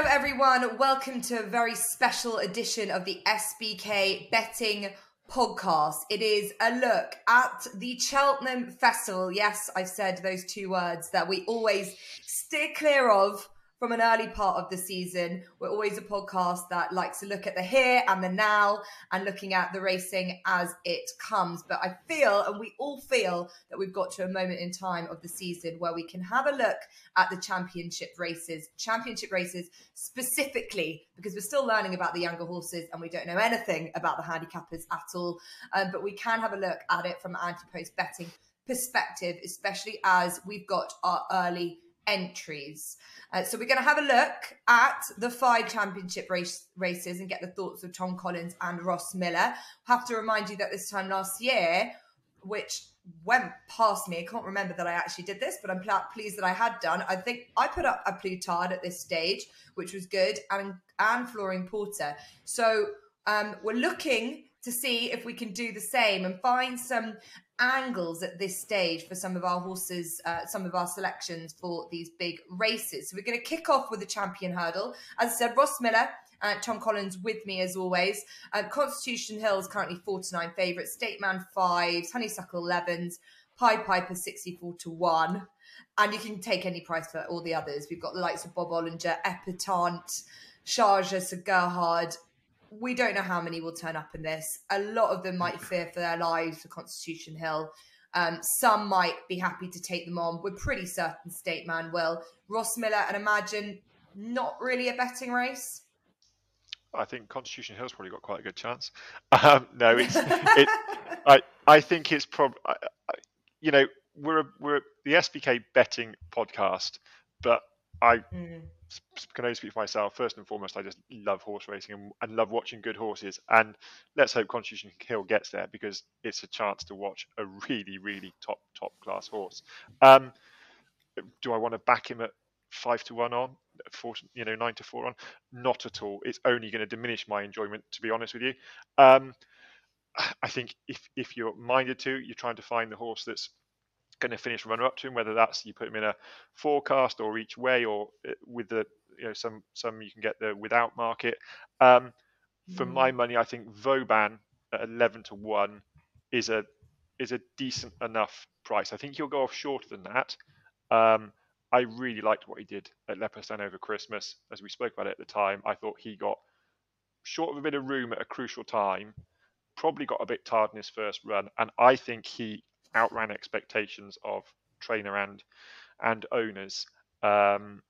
Hello, everyone. Welcome to a very special edition of the SBK Betting Podcast. It is a look at the Cheltenham Festival. Yes, I've said those two words that we always steer clear of from an early part of the season. We're always a podcast that likes to look at the here and the now and looking at the racing as it comes. But I feel, and we all feel, that we've got to a moment in time of the season where we can have a look at the championship races, championship races specifically, because we're still learning about the younger horses and we don't know anything about the handicappers at all. Um, but we can have a look at it from an anti post betting perspective, especially as we've got our early entries. Uh, so we're going to have a look at the five championship race, races and get the thoughts of Tom Collins and Ross Millar. Have to remind you that this time last year, which went past me, I can't remember that I actually did this, but I'm pl- pleased that I had done. I think I put up A Plus Tard at this stage, which was good, and and Flooring Porter. So um, we're looking to see if we can do the same and find some angles at this stage for some of our horses, uh, some of our selections for these big races. So we're going to kick off with the champion hurdle. As I said, Ross Miller. Uh, Tom Collins with me as always. Uh, Constitution Hill is currently 49 favourites, State Man 5s, Honeysuckle 11s, Pied Piper 64 to 1. And you can take any price for all the others. We've got the likes of Bob Olinger, Epatante, Sharjah, Sir Gerhard, we don't know how many will turn up in this. A lot of them might fear for their lives for Constitution Hill. Um, some might be happy to take them on. We're pretty certain State Man will. Ross Miller and Imagine, not really a betting race. I think Constitution Hill's probably got quite a good chance. Um, no, it's it, I I think it's probably you know we're a, we're the SBK betting podcast, but I mm can only speak for myself. First and foremost, I just love horse racing and, and, love watching good horses. And let's hope Constitution Hill gets there because it's a chance to watch a really, really top, top class horse. Um, do I want to back him at five to one on, four, you know, nine to four on? Not at all. It's only going to diminish my enjoyment, to be honest with you. Um, I think if if you're minded to, you're trying to find the horse that's going to finish runner up to him, whether that's you put him in a forecast or each way or uh, with the you know some some you can get the without market. Um, for mm. my money, I think Vauban at eleven to one is a is a decent enough price. I think he'll go off shorter than that. Um, I really liked what he did at Leopardstown over Christmas, as we spoke about it at the time. I thought he got short of a bit of room at a crucial time, probably got a bit tired in his first run, and I think he outran expectations of trainer and and owners. Um,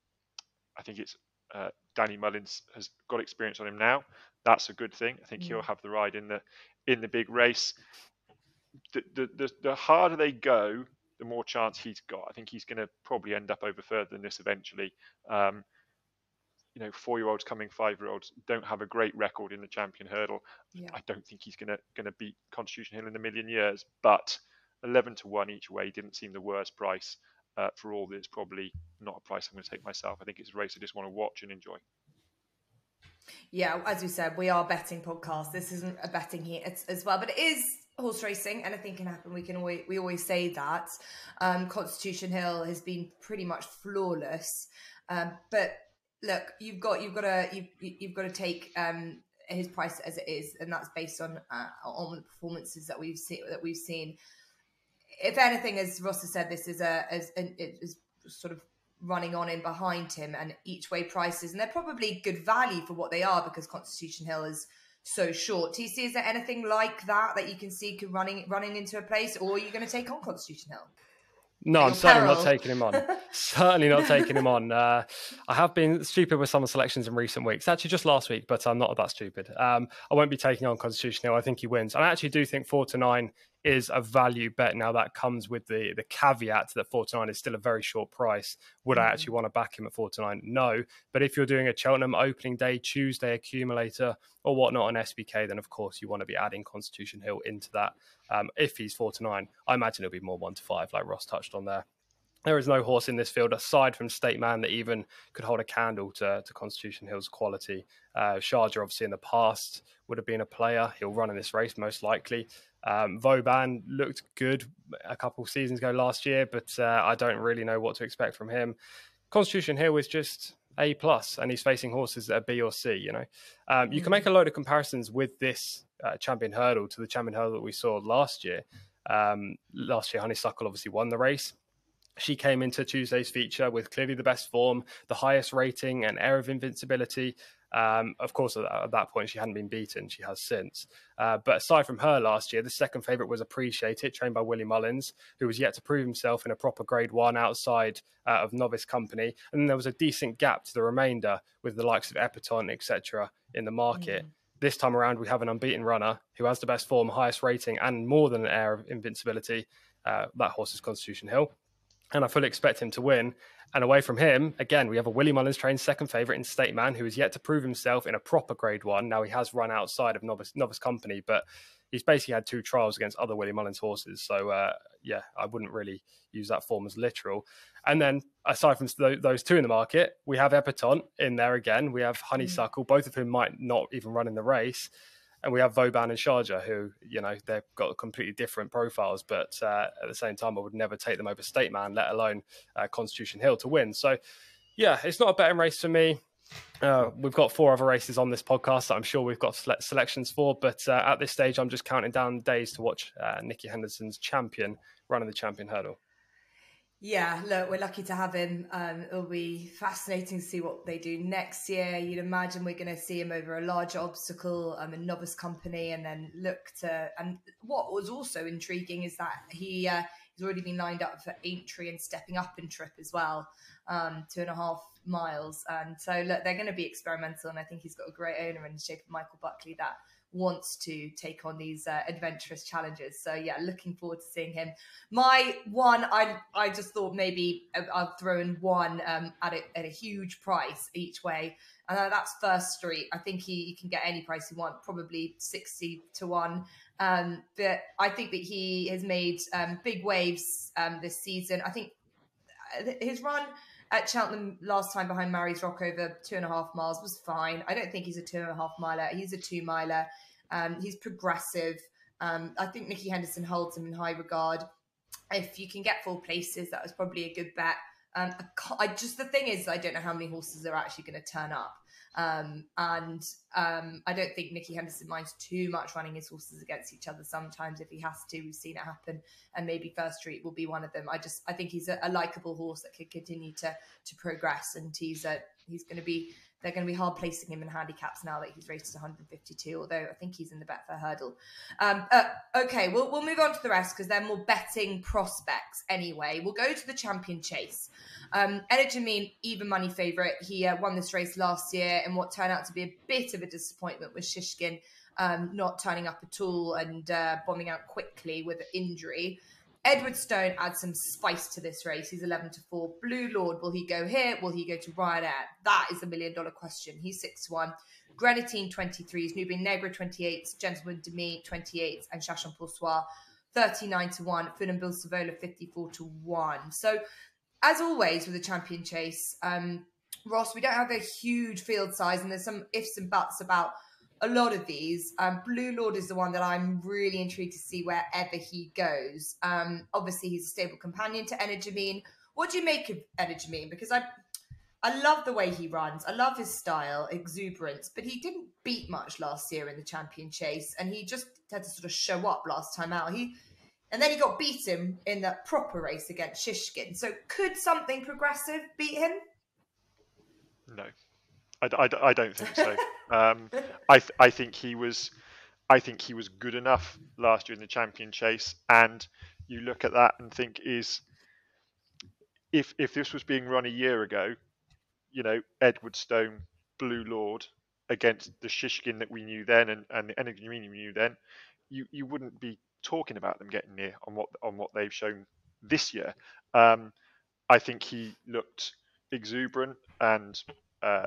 I think it's uh, Danny Mullins has got experience on him now. That's a good thing. I think he'll have the ride in the in the big race. The, the, the, the harder they go, the more chance he's got. I think he's going to probably end up over further than this eventually. Um, you know, four-year-olds coming five-year-olds don't have a great record in the champion hurdle. Yeah. I don't think he's going to going to beat Constitution Hill in a million years, but 11 to 1 each way didn't seem the worst price. Uh, for all this, probably not a price I'm going to take myself. I think it's a race I just want to watch and enjoy. Yeah, as we said, we are betting podcast. This isn't a betting here as well, but it is horse racing. Anything can happen. We can always we always say that. Um, Constitution Hill has been pretty much flawless, um, but look, you've got you've got to you've, you've got to take um, his price as it is, and that's based on uh, on the performances that we've seen that we've seen if anything, as Ross has said, this is a as is sort of running on in behind him and each way prices, and they're probably good value for what they are because Constitution Hill is so short. TC, is there anything like that that you can see running running into a place, or are you going to take on Constitution Hill? No, I'm certainly not taking him on. certainly not taking him on. Uh, I have been stupid with some of the selections in recent weeks. Actually, just last week, but I'm not that stupid. Um, I won't be taking on Constitution Hill. I think he wins. I actually do think four to nine is a value bet. Now that comes with the the caveat that 49 is still a very short price. Would mm-hmm. I actually want to back him at 49? No. But if you're doing a Cheltenham opening day Tuesday accumulator or whatnot on SBK, then of course you want to be adding Constitution Hill into that. Um, if he's 49, I imagine it'll be more one to five, like Ross touched on there. There is no horse in this field aside from State Man that even could hold a candle to, to Constitution Hill's quality. Uh, Sharjah, obviously, in the past would have been a player. He'll run in this race most likely. Um, Vauban looked good a couple seasons ago last year, but uh, I don't really know what to expect from him. Constitution Hill is just A plus, and he's facing horses that are B or C. You know, um, you can make a load of comparisons with this uh, champion hurdle to the champion hurdle that we saw last year. Um, last year, Honeysuckle obviously won the race. She came into Tuesday's feature with clearly the best form, the highest rating, and air of invincibility. Um, of course, at, at, that point, she hadn't been beaten. She has since. Uh, but aside from her last year, the second favourite was Appreciate It, trained by Willie Mullins, who was yet to prove himself in a proper Grade One outside uh, of novice company. And there was a decent gap to the remainder with the likes of Epatante, etc., in the market. Mm. This time around, we have an unbeaten runner who has the best form, highest rating, and more than an air of invincibility. Uh, that horse is Constitution Hill and I fully expect him to win. And away from him, again, we have a Willie Mullins trained second favourite in State Man, who is yet to prove himself in a proper Grade One. Now he has run outside of novice novice company, but he's basically had two trials against other Willie Mullins horses. So uh, yeah, I wouldn't really use that form as literal. And then aside from those two in the market, we have Epatante in there again. We have Honeysuckle, mm. both of whom might not even run in the race and we have Vauban and Sharjah, who you know they've got completely different profiles, but uh, at the same time, I would never take them over State Man, let alone uh, Constitution Hill to win. So, yeah, it's not a betting race for me. Uh, we've got four other races on this podcast that I'm sure we've got sele- selections for, but uh, at this stage, I'm just counting down days to watch uh, Nicky Henderson's champion running the champion hurdle. Yeah, look, we're lucky to have him. Um, it'll be fascinating to see what they do next year. You'd imagine we're going to see him over a larger obstacle, um, a novice company, and then look to. And what was also intriguing is that he uh, he's already been lined up for Aintree and stepping up in trip as well, um, two and a half miles. And so look, they're going to be experimental, and I think he's got a great owner in the shape of Michael Buckley that wants to take on these uh, adventurous challenges. So yeah, looking forward to seeing him. My one, I I just thought maybe I'll throw in one um, at a, at a huge price each way, and uh, that's First Street. I think he, he can get any price he want, probably sixty to one. Um, but I think that he has made um, big waves um, this season. I think uh, his run at Cheltenham last time behind Marie's Rock over two and a half miles was fine. I don't think he's a two and a half miler. He's a two miler. Um, he's progressive. Um, I think Nicky Henderson holds him in high regard. If you can get four places, that was probably a good bet. Um, I, I, just the thing is, I don't know how many horses are actually going to turn up. Um, and um, I don't think Nicky Henderson minds too much running his horses against each other. Sometimes, if he has to, we've seen it happen, and maybe First Street will be one of them. I just I think he's a, a likable horse that could continue to to progress, and he's a he's going to be they're going to be hard placing him in handicaps now that he's rated 152, although I think he's in the Betfair hurdle. Um, uh, okay, we'll, we'll move on to the rest because they're more betting prospects anyway. We'll go to the champion chase. Um, Energumene, even money favourite. He uh, won this race last year in what turned out to be a bit of a disappointment with Shishkin um, not turning up at all and uh, bombing out quickly with an injury. Edwardstone adds some spice to this race. He's 11 to 4. Blue Lord, will he go here? Will he go to Ryanair? That is a million dollar question. He's 6 1. Greaneteen 23s, Nubian Negra 28s, Gentleman De Mee 28s, and Chacun Pour Soi 39 to 1. Funambule Sivola 54 to 1. So, as always with the champion chase, um, Ross, we don't have a huge field size, and there's some ifs and buts about a lot of these. Um, Blue Lord is the one that I'm really intrigued to see wherever he goes. Um, obviously, he's a stable companion to Energumene. What do you make of Energumene? Because I, I love the way he runs. I love his style, exuberance. But he didn't beat much last year in the champion chase, and he just had to sort of show up last time out. He, and then he got beaten in that proper race against Shishkin. So could something progressive beat him? No. I, I, I don't think so. um, I th- I think he was I think he was good enough last year in the champion chase, and you look at that and think is if if this was being run a year ago, you know Edwardstone, Blue Lord against the Shishkin that we knew then and, and the Energy we knew then, you you wouldn't be talking about them getting near on what on what they've shown this year. Um, I think he looked exuberant and uh,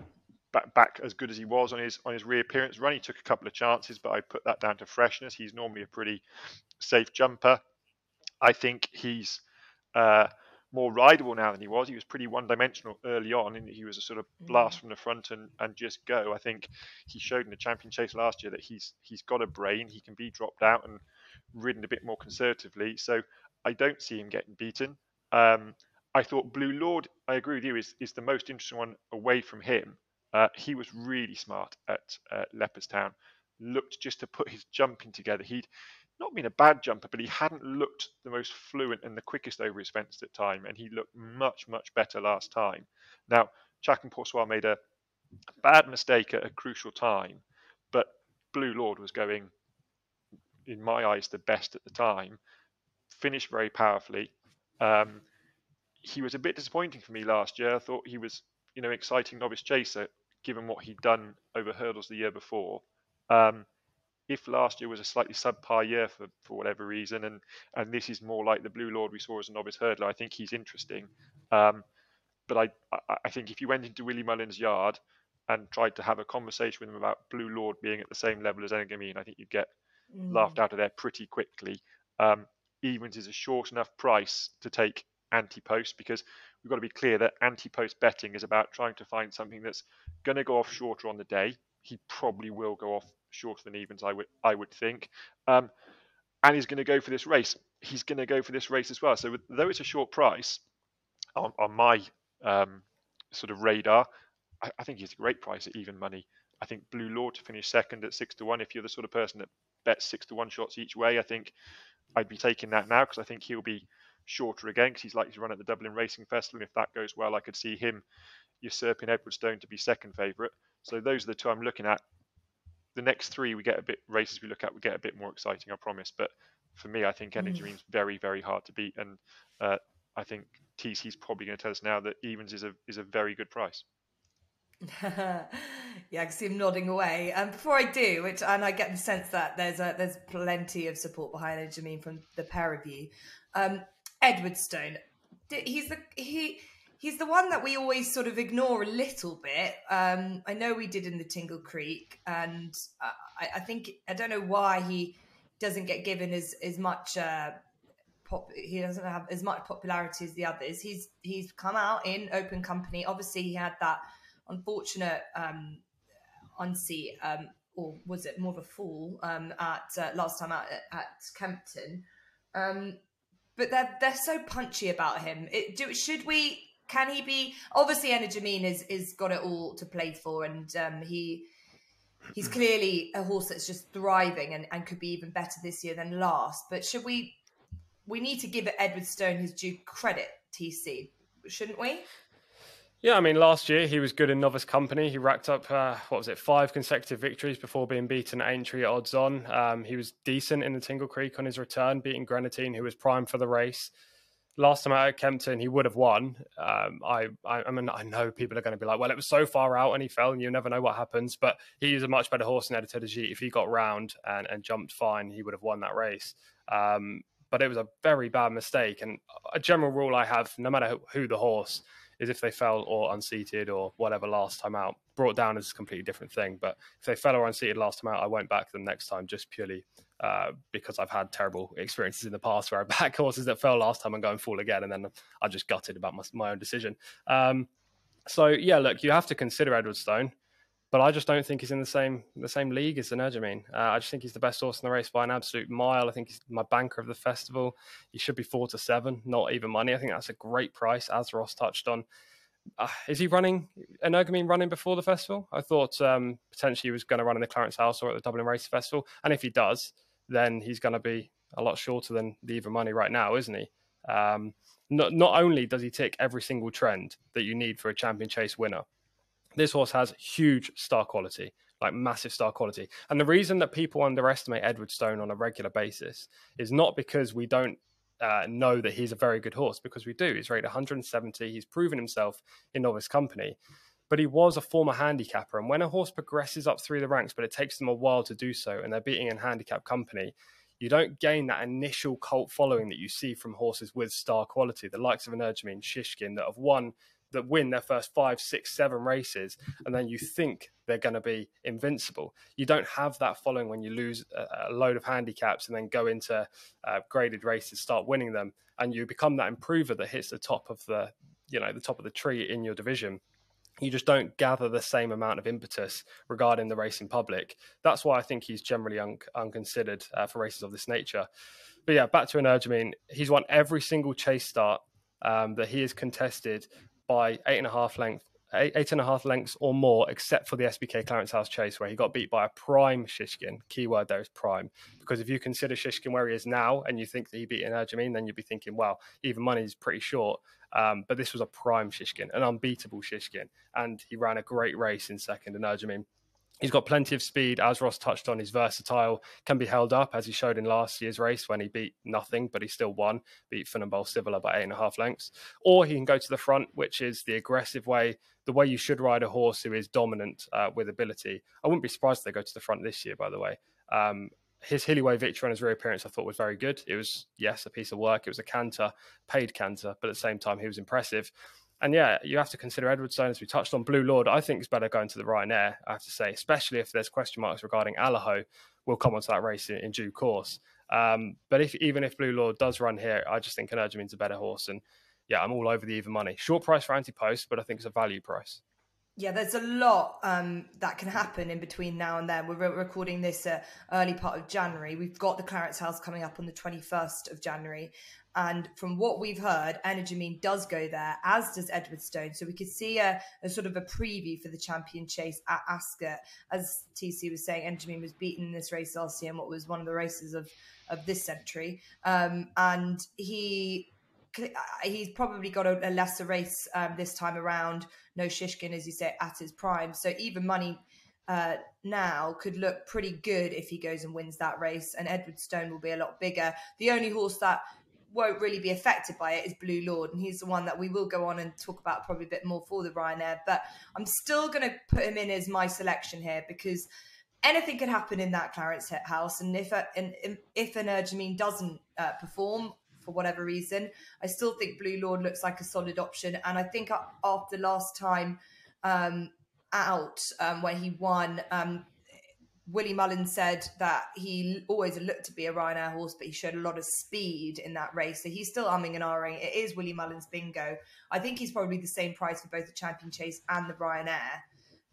back, back as good as he was on his on his reappearance run. He took a couple of chances, but I put that down to freshness. He's normally a pretty safe jumper. I think he's uh, more rideable now than he was. He was pretty one-dimensional early on, and he was a sort of blast from the front and, and just go. I think he showed in the champion chase last year that he's he's got a brain. He can be dropped out and ridden a bit more conservatively. So I don't see him getting beaten. Um, I thought Blue Lord, I agree with you, is, is the most interesting one away from him. Uh, he was really smart at uh, Leopardstown. Looked just to put his jumping together. He'd not been a bad jumper, but he hadn't looked the most fluent and the quickest over his fence at time, and he looked much, much better last time. Now, Chacun and Soi made a bad mistake at a crucial time, but Blue Lord was going, in my eyes, the best at the time. Finished very powerfully. Um, he was a bit disappointing for me last year. I thought he was, you know, exciting novice chaser given what he'd done over hurdles the year before. Um, if last year was a slightly subpar year for, for whatever reason, and and this is more like the Blue Lord we saw as a novice hurdler, I think he's interesting. Um, but I I think if you went into Willie Mullins' yard and tried to have a conversation with him about Blue Lord being at the same level as Energumene, I think you'd get mm. laughed out of there pretty quickly. Um, Evens is a short enough price to take anti-post because we've got to be clear that anti-post betting is about trying to find something that's going to go off shorter on the day. He probably will go off shorter than evens, I would I would think. Um, and he's going to go for this race. He's going to go for this race as well. So though it's a short price on, on my um, sort of radar, I, I, think he's a great price at even money. I think Blue Lord to finish second at six to one. If you're the sort of person that bets six to one shots each way, I think I'd be taking that now because I think he'll be shorter again because he's likely to run at the Dublin Racing Festival. And if that goes well, I could see him usurping Edwardstone to be second favourite. So those are the two I'm looking at. The next three we get a bit races we look at we get a bit more exciting, I promise. But for me, I think Energy mm. very very hard to beat, and uh, I think TC's probably going to tell us now that evens is a is a very good price. yeah, I can see him nodding away. And um, before I do, which and I get the sense that there's a, there's plenty of support behind it. I mean, from the pair of you. Um, Edwardstone. He's the he he's the one that we always sort of ignore a little bit. Um, I know we did in the Tingle Creek, and I, I, think I don't know why he doesn't get given as as much. Uh, pop, he doesn't have as much popularity as the others. He's he's come out in open company. Obviously, he had that unfortunate um, unseat, um, or was it more of a fall um, at uh, last time out at, at Kempton. But they're they're so punchy about him. It, do, should we? Can he be? Obviously, Energumene is is got it all to play for, and um, he he's clearly a horse that's just thriving and, and could be even better this year than last. But should we? We need to give Edwardstone his due credit, TC, shouldn't we? Yeah, I mean, last year he was good in novice company. He racked up, uh, what was it, five consecutive victories before being beaten at Aintree odds on. Um, he was decent in the Tingle Creek on his return, beating Greaneteen, who was prime for the race. Last time out at Kempton, he would have won. Um, I, I, I, mean, I know people are going to be like, "Well, it was so far out and he fell, and you never know what happens." But he's a much better horse than Edith If he got round and, and jumped fine, he would have won that race. Um, but it was a very bad mistake. And a general rule I have, no matter who, who the horse, is if they fell or unseated or whatever last time out. Brought down is a completely different thing. But if they fell or unseated last time out, I won't back them next time just purely uh, because I've had terrible experiences in the past where I back horses that fell last time and go and fall again, and then I just gutted about my, my own decision. Um, so yeah, look, you have to consider Edwardstone but I just don't think he's in the same the same league as Energumene. Uh, I just think he's the best horse in the race by an absolute mile. I think he's my banker of the festival. He should be four to seven, not even money. I think that's a great price, as Ross touched on. Uh, is he running Energumene running before the festival? I thought um, potentially he was going to run in the Clarence House or at the Dublin Race Festival, and if he does, then he's going to be a lot shorter than the even money right now, isn't he? Um, not not only does he tick every single trend that you need for a champion chase winner, this horse has huge star quality, like massive star quality. And the reason that people underestimate Edwardstone on a regular basis is not because we don't uh, know that he's a very good horse, because we do. He's rated 170. He's proven himself in novice company, but he was a former handicapper. And when a horse progresses up through the ranks, but it takes them a while to do so, and they're beating in handicap company, you don't gain that initial cult following that you see from horses with star quality, the likes of Energumene, Shishkin, that have won that win their first five, six, seven races, and then you think they're going to be invincible. You don't have that following when you lose a, load of handicaps and then go into uh, graded races, start winning them, and you become that improver that hits the top of the, you know, the top of the tree in your division. You just don't gather the same amount of impetus regarding the racing public. That's why I think he's generally un- unconsidered uh, for races of this nature. But yeah, back to Energy. I mean, He's won every single chase start um, that he has contested by eight and a half length eight, eight and a half lengths or more, except for the SBK Clarence House Chase, where he got beat by a prime Shishkin. Keyword there is prime. Because if you consider Shishkin where he is now and you think that he beat an Energumene, then you'd be thinking, well, even money is pretty short. Um, but this was a prime Shishkin, an unbeatable Shishkin. And he ran a great race in second, Energumene He's got plenty of speed, as Ross touched on. He's versatile, can be held up, as he showed in last year's race when he beat nothing, but he still won, beat Funambule Sivola by eight and a half lengths. Or he can go to the front, which is the aggressive way, the way you should ride a horse who is dominant uh, with ability. I wouldn't be surprised if they go to the front this year, by the way. Um, his Hilly Way victory on his reappearance, I thought was very good. It was, yes, a piece of work. It was a canter, paid canter, but at the same time, he was impressive. And yeah, you have to consider Edwardstone, as we touched on. Blue Lord, I think is better going to the Ryanair, I have to say, especially if there's question marks regarding Allaho. We'll come on to that race in, in due course. Um, but if even if Blue Lord does run here, I just think Energumene's a better horse. And yeah, I'm all over the even money. Short price for anti post, but I think it's a value price. Yeah, there's a lot um, that can happen in between now and then. We're re- recording this uh, early part of January. We've got the Clarence House coming up on the 21st of January. And from what we've heard, Energumene does go there, as does Edwardstone. So we could see a, a, sort of a preview for the champion chase at Ascot. As TC was saying, Energumene was beaten in this race last year and what was one of the races of, of this century. Um, and he he's probably got a, a lesser race um, this time around. No Shishkin, as you say, at his prime. So even money uh, now could look pretty good if he goes and wins that race. And Edwardstone will be a lot bigger. The only horse that won't really be affected by it is Blue Lord, and he's the one that we will go on and talk about probably a bit more for the Ryanair. But I'm still going to put him in as my selection here because anything can happen in that Clarence house, and if a, and, if an Energumene doesn't uh, perform for whatever reason, I still think Blue Lord looks like a solid option, and I think after last time. Um, out um, where he won um, Willie Mullins said that he always looked to be a Ryanair horse, but he showed a lot of speed in that race. So he's still umming and ahhing. It is Willie Mullins bingo. I think he's probably the same price for both the Champion Chase and the Ryanair.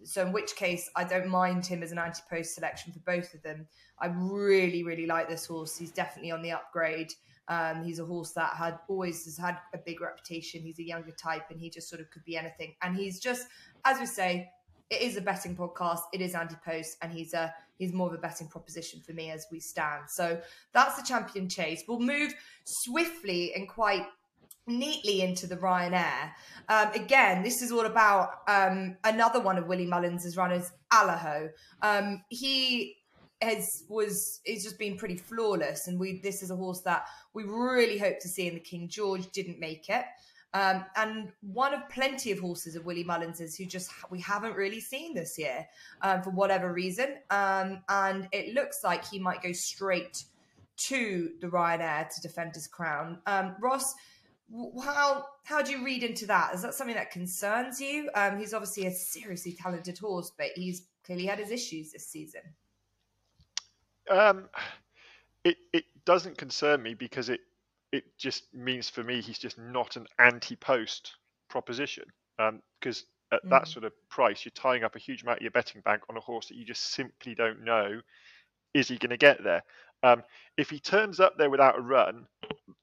So in which case, I don't mind him as an anti-post selection for both of them. I really, really like this horse. He's definitely on the upgrade. Um, he's a horse that had always has had a big reputation. He's a younger type, and he just sort of could be anything. And he's just, as we say, it is a betting podcast. It is anti-post, and he's a he's more of a betting proposition for me as we stand. So that's the champion chase. We'll move swiftly and quite neatly into the Ryanair. Um, again, this is all about um, another one of Willie Mullins' runners, Allaho. Um, he has was is just been pretty flawless, and we this is a horse that we really hope to see in the King George. Didn't make it. Um, and one of plenty of horses of Willie Mullins's who just we haven't really seen this year um, for whatever reason. Um, and it looks like he might go straight to the Ryanair to defend his crown. Um, Ross, how how do you read into that? Is that something that concerns you? Um, he's obviously a seriously talented horse, but he's clearly had his issues this season. Um, it it doesn't concern me because it it just means for me he's just not an anti-post proposition. Because um, at mm. that sort of price you're tying up a huge amount of your betting bank on a horse that you just simply don't know is he going to get there? Um, if he turns up there without a run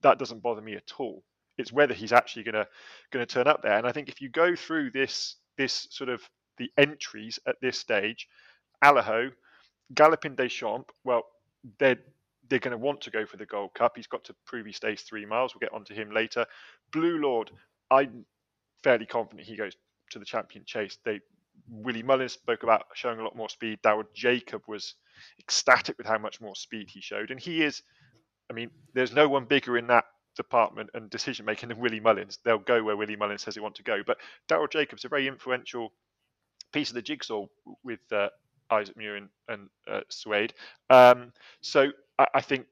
that doesn't bother me at all. It's whether he's actually going to going to turn up there. And i think if you go through this this sort of the entries at this stage Allaho, Galopin Des Champs, well, they're they're going to want to go for the Gold Cup. He's got to prove he stays three miles. We'll get onto him later. Blue Lord, I'm fairly confident he goes to the champion chase. They Willie Mullins spoke about showing a lot more speed. Daryl Jacob was ecstatic with how much more speed he showed, and he is. I mean, there's no one bigger in that department and decision making than Willie Mullins. They'll go where Willie Mullins says they want to go. But Daryl Jacobs, a very influential piece of the jigsaw with uh, Isaac Muir and, and uh, Souede. Um, so I, I, think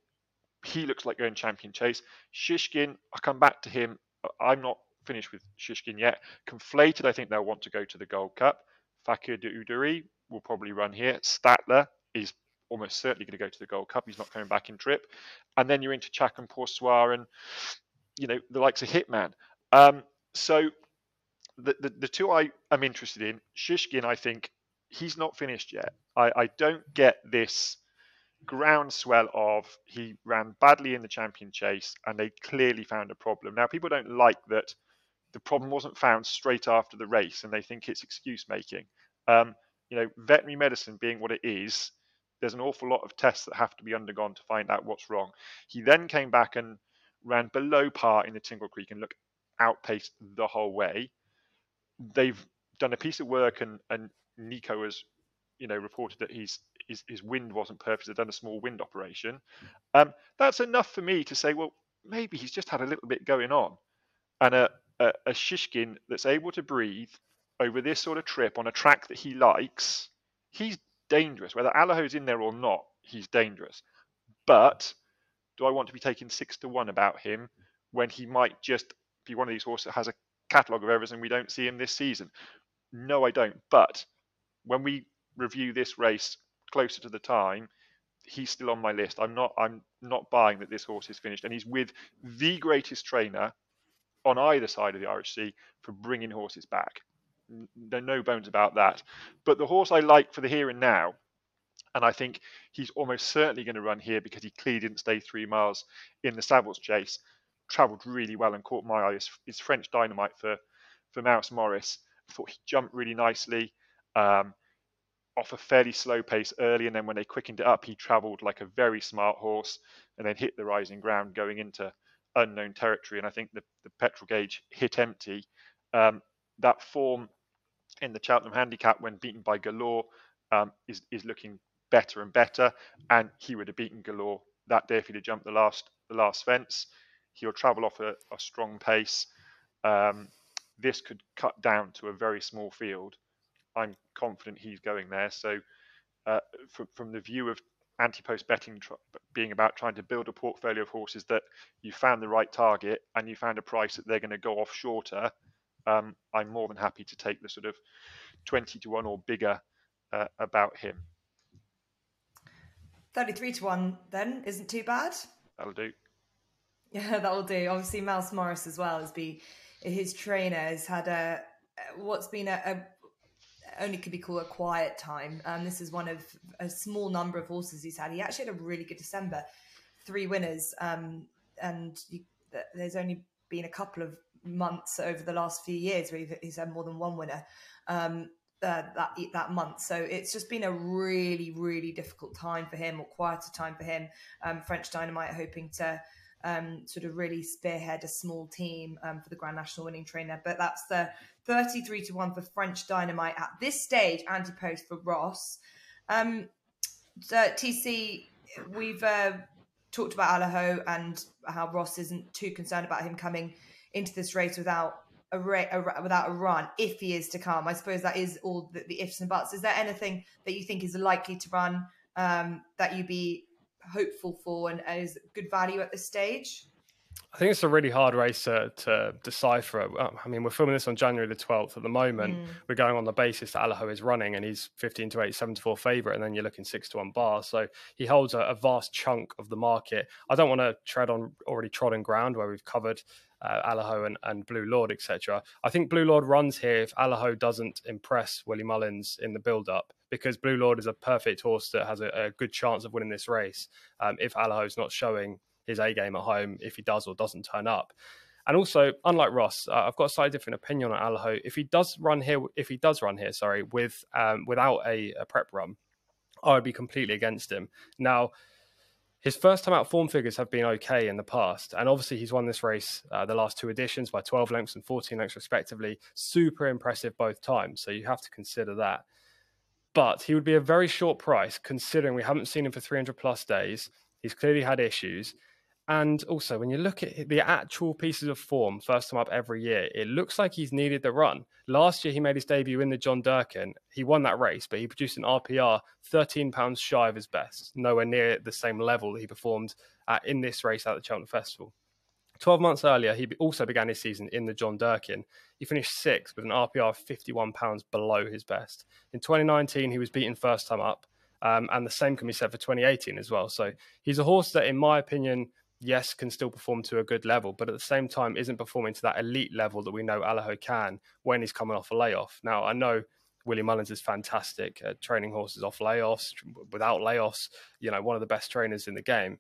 he looks like going champion chase. Shishkin, I'll come back to him. I'm not finished with Shishkin yet. Conflated, I think they'll want to go to the Gold Cup. Fakir D'Oudairies will probably run here. Stattler is almost certainly going to go to the Gold Cup. He's not coming back in trip. And then you're into Chacun Pour Soi and, you know, the likes of Hitman. Um, so the, the, the two I am interested in, Shishkin, I think he's not finished yet. I, I don't get this groundswell of he ran badly in the champion chase and they clearly found a problem. Now, people don't like that the problem wasn't found straight after the race and they think it's excuse making. Um, you know, veterinary medicine being what it is, there's an awful lot of tests that have to be undergone to find out what's wrong. He then came back and ran below par in the Tingle Creek and looked outpaced the whole way. They've done a piece of work and, and Nico has, you know, reported that he's his, his wind wasn't perfect. He's done a small wind operation. Um, that's enough for me to say, well, maybe he's just had a little bit going on. And a, a, a Shishkin that's able to breathe over this sort of trip on a track that he likes, he's dangerous. Whether Allaho's in there or not, he's dangerous. But do I want to be taking six to one about him when he might just be one of these horses that has a catalogue of errors and we don't see him this season? No, I don't. But when we review this race closer to the time, he's still on my list. I'm not. I'm not buying that this horse is finished, and he's with the greatest trainer on either side of the Irish Sea for bringing horses back. There are no bones about that. But the horse I like for the here and now, and I think he's almost certainly going to run here because he clearly didn't stay three miles in the Savills chase. Travelled really well and caught my eye. Is French Dynamite for for Mouse Morris. I thought he jumped really nicely. Um, off a fairly slow pace early, and then when they quickened it up, he travelled like a very smart horse, and then hit the rising ground going into unknown territory. And I think the, the petrol gauge hit empty. Um, that form in the Cheltenham Handicap when beaten by Galore um, is is looking better and better. And he would have beaten Galore that day if he'd have jumped the last the last fence. He'll travel off a, a strong pace. Um, this could cut down to a very small field I'm confident he's going there. So, uh, from, from the view of anti-post betting tr- being about trying to build a portfolio of horses that you found the right target and you found a price that they're going to go off shorter, um, I'm more than happy to take the sort of 20 to 1 or bigger uh, about him. 33 to 1 then isn't too bad. That'll do. Yeah, that'll do. Obviously, Mouse Morris as well has be his trainer has had a what's been a, a only could be called a quiet time. Um, this is one of a small number of horses he's had. He actually had a really good December, three winners, um, and you, there's only been a couple of months over the last few years where he's had more than one winner um, uh, that that month. So it's just been a really, really difficult time for him, or quieter time for him. Um, French Dynamite hoping to um, sort of really spearhead a small team um, for the Grand National winning trainer. But that's the 33 to 1 for French Dynamite at this stage, anti post for Ross. Um, so, TC, we've uh, talked about Allaho and how Ross isn't too concerned about him coming into this race without a, ra- a, without a run if he is to come. I suppose that is all the, the ifs and buts. Is there anything that you think is likely to run um, that you'd be hopeful for and is good value at this stage? I think it's a really hard race to, to decipher. I mean, we're filming this on January the 12th. At the moment, mm. we're going on the basis that Allaho is running and he's 15 to 8, 7 to 4 favourite, and then you're looking 6 to 1 bar. So he holds a, a, vast chunk of the market. I don't want to tread on already trodden ground where we've covered uh, Allaho and, and Blue Lord, etc. I think Blue Lord runs here if Allaho doesn't impress Willie Mullins in the build up because Blue Lord is a perfect horse that has a, a good chance of winning this race um, if Allaho's not showing his A game at home, if he does or doesn't turn up. And also, unlike Ross, uh, I've got a slightly different opinion on Allaho. If he does run here, if he does run here, sorry, with um, without a, a prep run, I would be completely against him. Now, his first time out form figures have been okay in the past. And obviously, he's won this race uh, the last two editions by 12 lengths and 14 lengths, respectively. Super impressive both times. So you have to consider that but he would be a very short price considering we haven't seen him for 300 plus days. He's clearly had issues. And also, when you look at the actual pieces of form, first time up every year, it looks like he's needed the run. Last year, he made his debut in the John Durkan. He won that race, but he produced an RPR 13 pounds shy of his best, nowhere near the same level that he performed at, in this race at the Cheltenham Festival. 12 months earlier, he also began his season in the John Durkan. He finished sixth with an RPR of 51 pounds below his best. In 2019, he was beaten first time up, um, and the same can be said for 2018 as well. So he's a horse that, in my opinion, yes, can still perform to a good level, but at the same time isn't performing to that elite level that we know Allaho can when he's coming off a layoff. Now, I know Willie Mullins is fantastic at training horses off layoffs, without layoffs, you know, one of the best trainers in the game.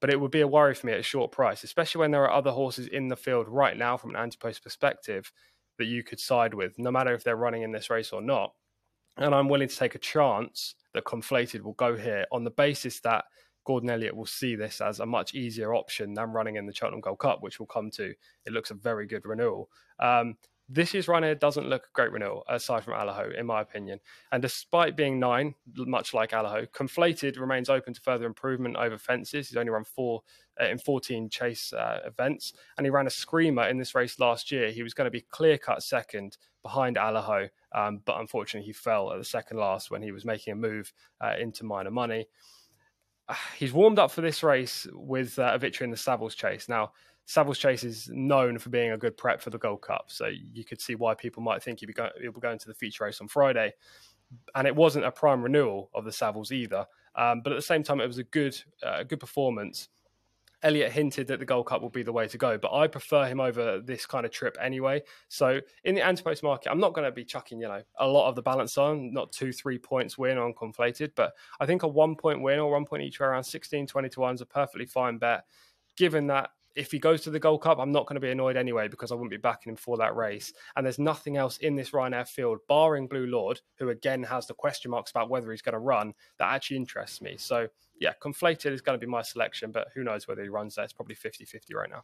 But it would be a worry for me at a short price, especially when there are other horses in the field right now from an antipost perspective that you could side with, no matter if they're running in this race or not. And I'm willing to take a chance that Conflated will go here on the basis that Gordon Elliott will see this as a much easier option than running in the Cheltenham Gold Cup, which we'll come to. It looks a very good renewal. Um, this year's run here doesn't look a great renewal, aside from Allaho, in my opinion. And despite being nine, much like Allaho, Conflated remains open to further improvement over fences. He's only run four uh, in 14 chase uh, events, and he ran a screamer in this race last year. He was going to be clear cut second behind Allaho, um, but unfortunately he fell at the second last when he was making a move uh, into minor money. he's warmed up for this race with uh, a victory in the Savills Chase. Now, Savills Chase is known for being a good prep for the Gold Cup, so you could see why people might think he'll be, he'll be going to the feature race on Friday. And it wasn't a prime renewal of the Savills either, um, but at the same time, it was a good, uh, good performance. Elliott hinted that the Gold Cup will be the way to go, but I prefer him over this kind of trip anyway. So in the antipost market, I'm not going to be chucking, you know, a lot of the balance on, not two, three points win on conflated, but I think a one point win or one point each way around 16, 20 to 1 is a perfectly fine bet, given that if he goes to the Gold Cup, I'm not going to be annoyed anyway because I wouldn't be backing him for that race. And there's nothing else in this Ryanair field, barring Blue Lord, who again has the question marks about whether he's going to run, that actually interests me. So, yeah, Conflated is going to be my selection, but who knows whether he runs there. It's probably 50 50 right now.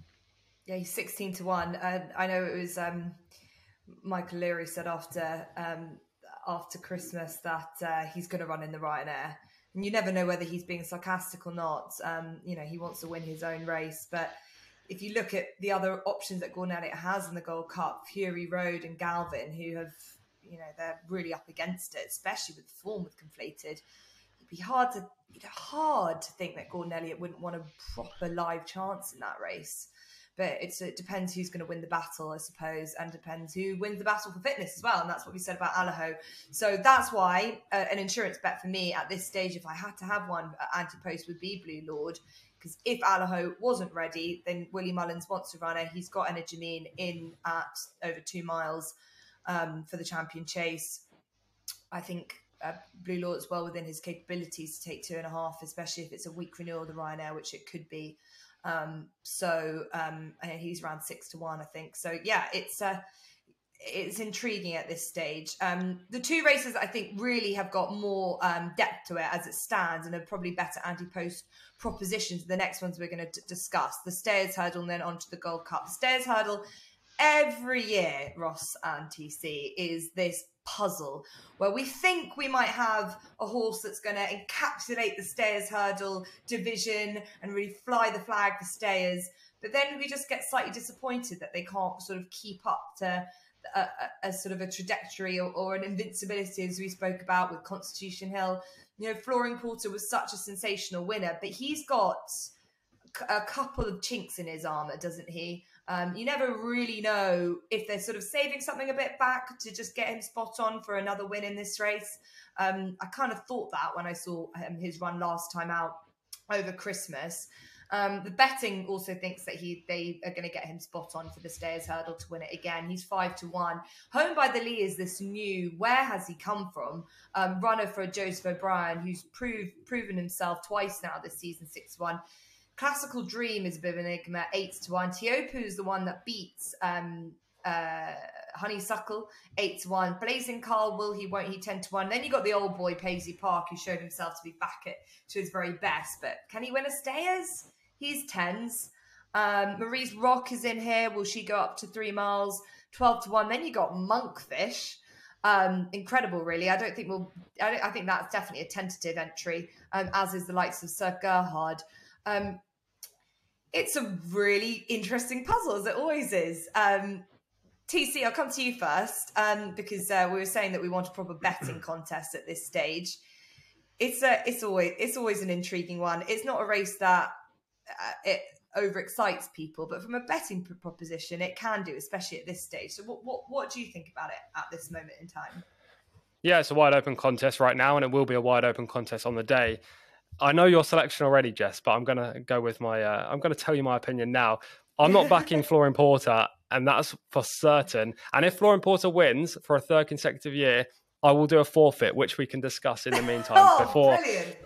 Yeah, he's 16 to 1. Uh, I know it was um, Michael Leary said after um, after Christmas that uh, he's going to run in the Ryanair. And you never know whether he's being sarcastic or not. Um, you know, he wants to win his own race, but if you look at the other options that Gordon Elliott has in the Gold Cup, Fury Road and Galvin, who have, you know, they're really up against it, especially with the form with Conflated. It'd be hard to hard to think that Gordon Elliott wouldn't want a proper live chance in that race. But it's it depends who's going to win the battle, I suppose, and depends who wins the battle for fitness as well. And that's what we said about Allaho. So that's why uh, an insurance bet for me at this stage, if I had to have one, uh, anti post would be Blue Lord because if Allaho wasn't ready, then Willie Mullins wants to run it. He's got Energumene in at over two miles um, for the champion chase. I think uh, Blue Lord is well within his capabilities to take two and a half, especially if it's a weak renewal of the Ryanair, which it could be. Um, so um, he's around six to one, I think. So yeah, it's uh, it's intriguing at this stage. Um, the two races I think really have got more um, depth to it as it stands, and are probably better anti-post propositions. The next ones we're going to discuss: the Stayers Hurdle, and then onto the Gold Cup. The Stayers Hurdle every year, Ross and TC, is this puzzle where we think we might have a horse that's going to encapsulate the Stayers Hurdle division and really fly the flag for Stayers. But then we just get slightly disappointed that they can't sort of keep up to a, a, sort of a trajectory or, or, an invincibility, as we spoke about with Constitution Hill. You know, Flooring Porter was such a sensational winner, but he's got a couple of chinks in his armor, doesn't he? Um, you never really know if they're sort of saving something a bit back to just get him spot on for another win in this race. Um, I kind of thought that when I saw um, his run last time out over Christmas. Um, the betting also thinks that he they are going to get him spot on for the Stayers Hurdle to win it again. He's five to one. Home by the Lee is this new. Where has he come from? Um, runner for Joseph O'Brien, who's proved proven himself twice now this season, six one. Klassical Dream is a bit of an enigma, eight to one. Teahupoo is the one that beats um, uh, Honeysuckle, eight to one. Blazing Khal, will he, won't he, ten to one. Then you got the old boy Paisley Park, who showed himself to be back at to his very best. But can he win a Stayers? He's tens. Um, Marie's Rock is in here. Will she go up to three miles? 12 to 1. Then you got Monkfish. Um, incredible, really. I don't think we'll, I, I think that's definitely a tentative entry, um, as is the likes of Sir Gerhard. Um, it's a really interesting puzzle, as it always is. Um, TC, I'll come to you first um, because uh, we were saying that we want a proper betting contest at this stage. It's a, it's always, it's always an intriguing one. It's not a race that it overexcites people, but from a betting proposition, it can do, especially at this stage. So, what, what, what do you think about it at this moment in time? Yeah, it's a wide open contest right now, and it will be a wide open contest on the day. I know your selection already, Jess, but I'm going to go with my. Uh, I'm going to tell you my opinion now. I'm not backing Flooring Porter, and that's for certain. And if Flooring Porter wins for a third consecutive year, I will do a forfeit, which we can discuss in the meantime. oh, before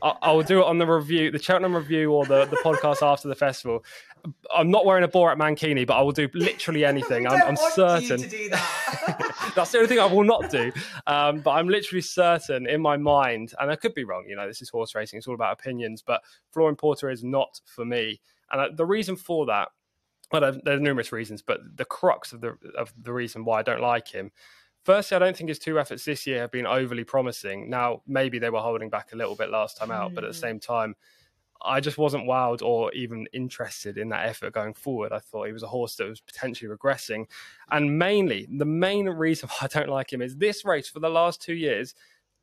I, I, will do it on the review, the Cheltenham review, or the, the podcast after the festival. I'm not wearing a Borat Mankini, but I will do literally anything. I'm, I'm certain. That. That's the only thing I will not do. Um, but I'm literally certain in my mind, and I could be wrong. You know, this is horse racing; it's all about opinions. But Flooring Porter is not for me, and the reason for that, well, there's numerous reasons, but the crux of the of the reason why I don't like him Firstly, I don't think his two efforts this year have been overly promising. Now, maybe they were holding back a little bit last time out, mm. but at the hmm. same time, I just wasn't wowed or even interested in that effort going forward. I thought he was a horse that was potentially regressing. And mainly, the main reason why I don't like him is this race for the last two years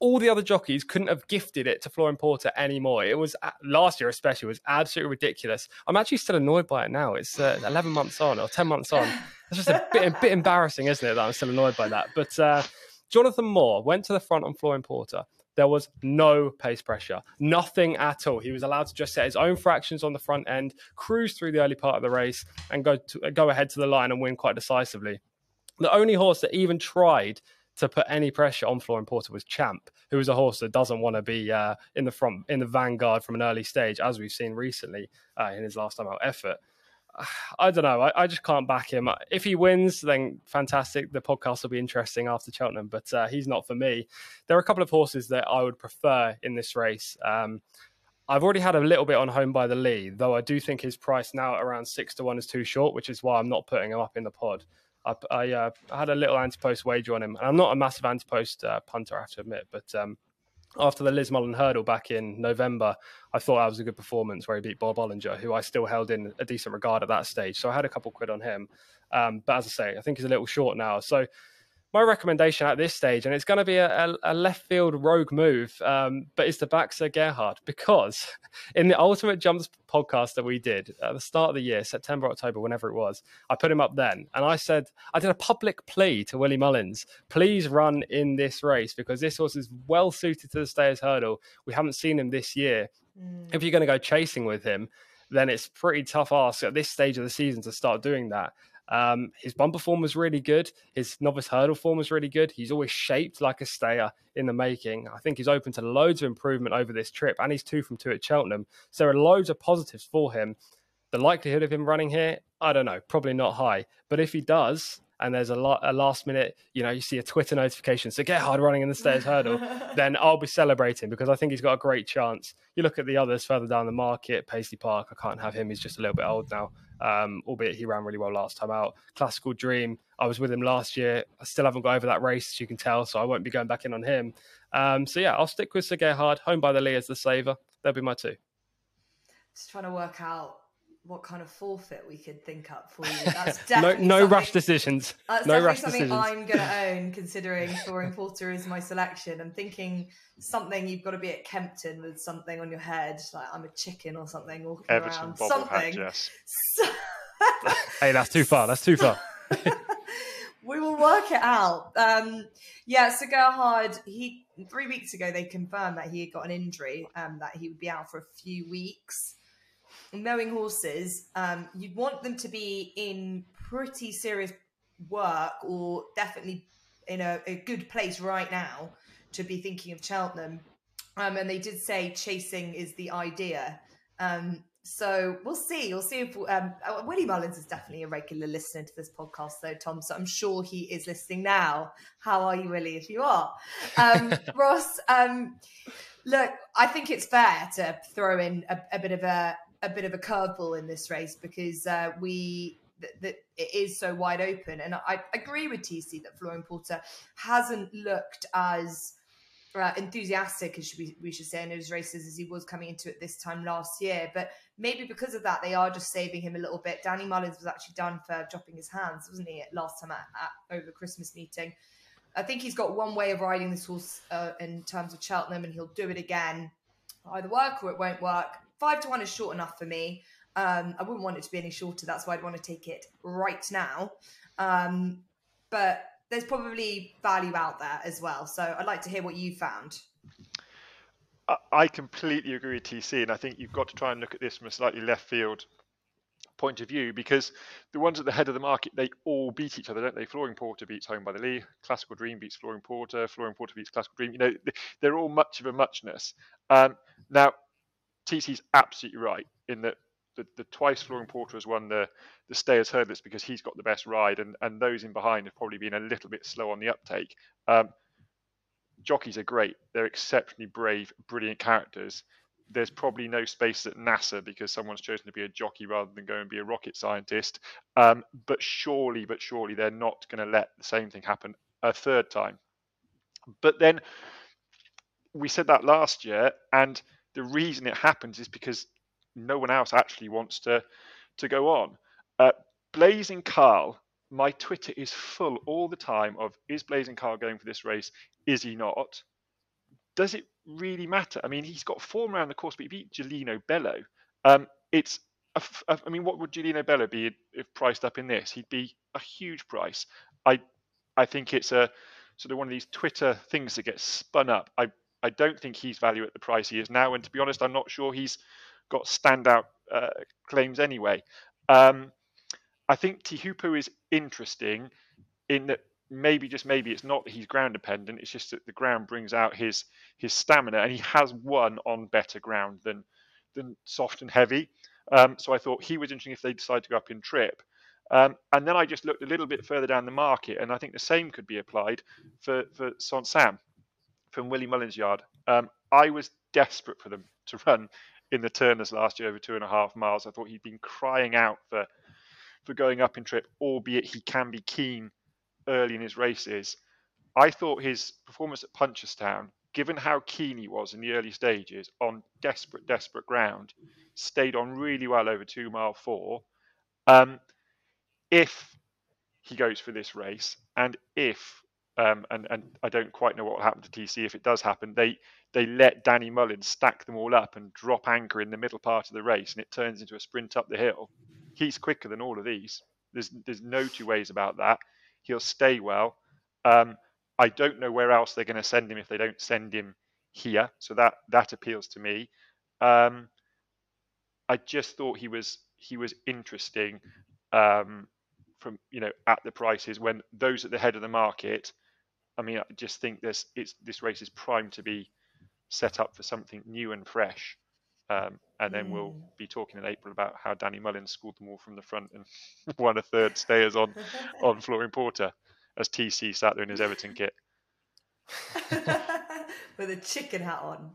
all the other jockeys couldn't have gifted it to Flooring Porter anymore. It was last year, especially, was absolutely ridiculous. I'm actually still annoyed by it now. It's uh, 11 months on or 10 months on. It's just a bit, a bit embarrassing, isn't it? That I'm still annoyed by that. But uh, Jonathan Moore went to the front on Flooring Porter. There was no pace pressure, nothing at all. He was allowed to just set his own fractions on the front end, cruise through the early part of the race, and go to, go ahead to the line and win quite decisively. The only horse that even tried to put any pressure on Flooring Porter was Champ, who is a horse that doesn't want to be uh, in the front, in the vanguard from an early stage, as we've seen recently uh, in his last time out effort. I don't know. I, I, just can't back him. If he wins, then fantastic. The podcast will be interesting after Cheltenham, but uh, he's not for me. There are a couple of horses that I would prefer in this race. Um, I've already had a little bit on home by the Lee, though I do think his price now at around six to one is too short, which is why I'm not putting him up in the pod. I, I, uh, had a little anti-post wager on him, and I'm not a massive anti-post uh, punter, I have to admit. But um, after the Lismullen hurdle back in November, I thought that was a good performance where he beat Bob Olinger, who I still held in a decent regard at that stage. So I had a couple quid on him. Um, but as I say, I think he's a little short now. So my recommendation at this stage, and it's going to be a, a, left field rogue move, um, but it's to back Sir Gerhard because in the Ultimate Jumps podcast that we did at the start of the year, September, October, whenever it was, I put him up then, and I said I did a public plea to Willie Mullins: please run in this race because this horse is well suited to the Stayers Hurdle. We haven't seen him this year. Mm. If you're going to go chasing with him, then it's pretty tough ask at this stage of the season to start doing that. Um, his bumper form was really good. His novice hurdle form was really good. He's always shaped like a stayer in the making. I think he's open to loads of improvement over this trip, and he's two from two at Cheltenham. So there are loads of positives for him. The likelihood of him running here, I don't know, probably not high. But if he does, and there's a, lot, a last minute, you know, you see a Twitter notification, Sir Gerhard running in the Stayers hurdle, then I'll be celebrating because I think he's got a great chance. You look at the others further down the market, Paisley Park, I can't have him, he's just a little bit old now um, albeit he ran really well last time out. Klassical Dream, I was with him last year. I still haven't got over that race, as you can tell, so I won't be going back in on him. Um, so yeah, I'll stick with Sir Gerhard, home by the Lee as the saver. They'll be my two. Just trying to work out what kind of forfeit we could think up for you. That's definitely no, no rush decisions. That's no rush something decisions. I'm going to own, considering Flooring Porter is my selection. I'm thinking something you've got to be at Kempton with something on your head, like I'm a chicken or something walking Everton around. Something. yes. So... hey, that's too far. That's too far. we will work it out. Um, yeah, Sir Gerhard, he three weeks ago they confirmed that he had got an injury, um, that he would be out for a few weeks knowing horses, um, you'd want them to be in pretty serious work or definitely in a, a good place right now to be thinking of Cheltenham. Um, and they did say chasing is the idea. Um, so we'll see. We'll see if um, uh, Willie Mullins is definitely a regular listener to this podcast, though, Tom. So I'm sure he is listening now. How are you, Willie? If you are, um, Ross. Um, look, I think it's fair to throw in a, a bit of a a bit of a curveball in this race because uh, we that it is so wide open. And I agree with TC that Flooring Porter hasn't looked as uh, enthusiastic as we, we should say in those races as he was coming into it this time last year. But maybe because of that, they are just saving him a little bit. Danny Mullins was actually done for dropping his hands, wasn't he, last time at, at over Christmas meeting? I think he's got one way of riding this horse uh, in terms of Cheltenham, and he'll do it again. Either work or it won't work five to one is short enough for me. Um, I wouldn't want it to be any shorter. That's why I'd want to take it right now. Um, but there's probably value out there as well. So I'd like to hear what you found. I completely agree with TC, and I think you've got to try and look at this from a slightly left field point of view because the ones at the head of the market they all beat each other, don't they? Flooring Porter beats Home by the Lee, Klassical Dream beats Flooring Porter, Flooring Porter beats Klassical Dream. You know, they're all much of a muchness. Um, now, TC's absolutely right in that the, the twice Flooring Porter has won the the Stayers Hurdlers because he's got the best ride, and and those in behind have probably been a little bit slow on the uptake. Um, jockeys are great; they're exceptionally brave, brilliant characters. There's probably no space at NASA because someone's chosen to be a jockey rather than go and be a rocket scientist. Um, but surely, but surely, they're not going to let the same thing happen a third time. But then we said that last year, and the reason it happens is because no one else actually wants to to go on. Uh, Blazing Khal, my Twitter is full all the time of is Blazing Khal going for this race? Is he not? Does it really matter? I mean, he's got form around the course, but he beat Gelino Bello. Um, it's I mean, what would Gelino Bello be if priced up in this? He'd be a huge price. I I think it's a sort of one of these Twitter things that gets spun up. I I don't think he's value at the price he is now, and to be honest, I'm not sure he's got standout uh, claims anyway. Um, I think Teahupoo is interesting in that maybe just maybe it's not that he's ground dependent. It's just that the ground brings out his his stamina, and he has won on better ground than than soft and heavy. Um, so I thought he was interesting if they decide to go up in trip. Um, and then I just looked a little bit further down the market, and I think the same could be applied for for Saint-Sam from Willie Mullins' yard. Um, I was desperate for them to run in the Turners last year over two and a half miles. I thought he'd been crying out for for going up in trip, albeit he can be keen early in his races. I thought his performance at Punchestown, given how keen he was in the early stages on desperate, desperate ground, stayed on really well over two mile four. Um, if he goes for this race, and if um, and and I don't quite know what will happen to TC if it does happen. They they let Danny Mullins stack them all up and drop anchor in the middle part of the race, and it turns into a sprint up the hill. He's quicker than all of these. There's there's no two ways about that. He'll stay well. Um, I don't know where else they're going to send him if they don't send him here. So that that appeals to me. Um, I just thought he was he was interesting um, from you know at the prices when those at the head of the market. I mean, I just think this it's this race is primed to be set up for something new and fresh. Um, and then mm. we'll be talking in April about how Danny Mullins scored them all from the front and won a third stayers on on Flooring Porter as TC sat there in his Everton kit. With a chicken hat on.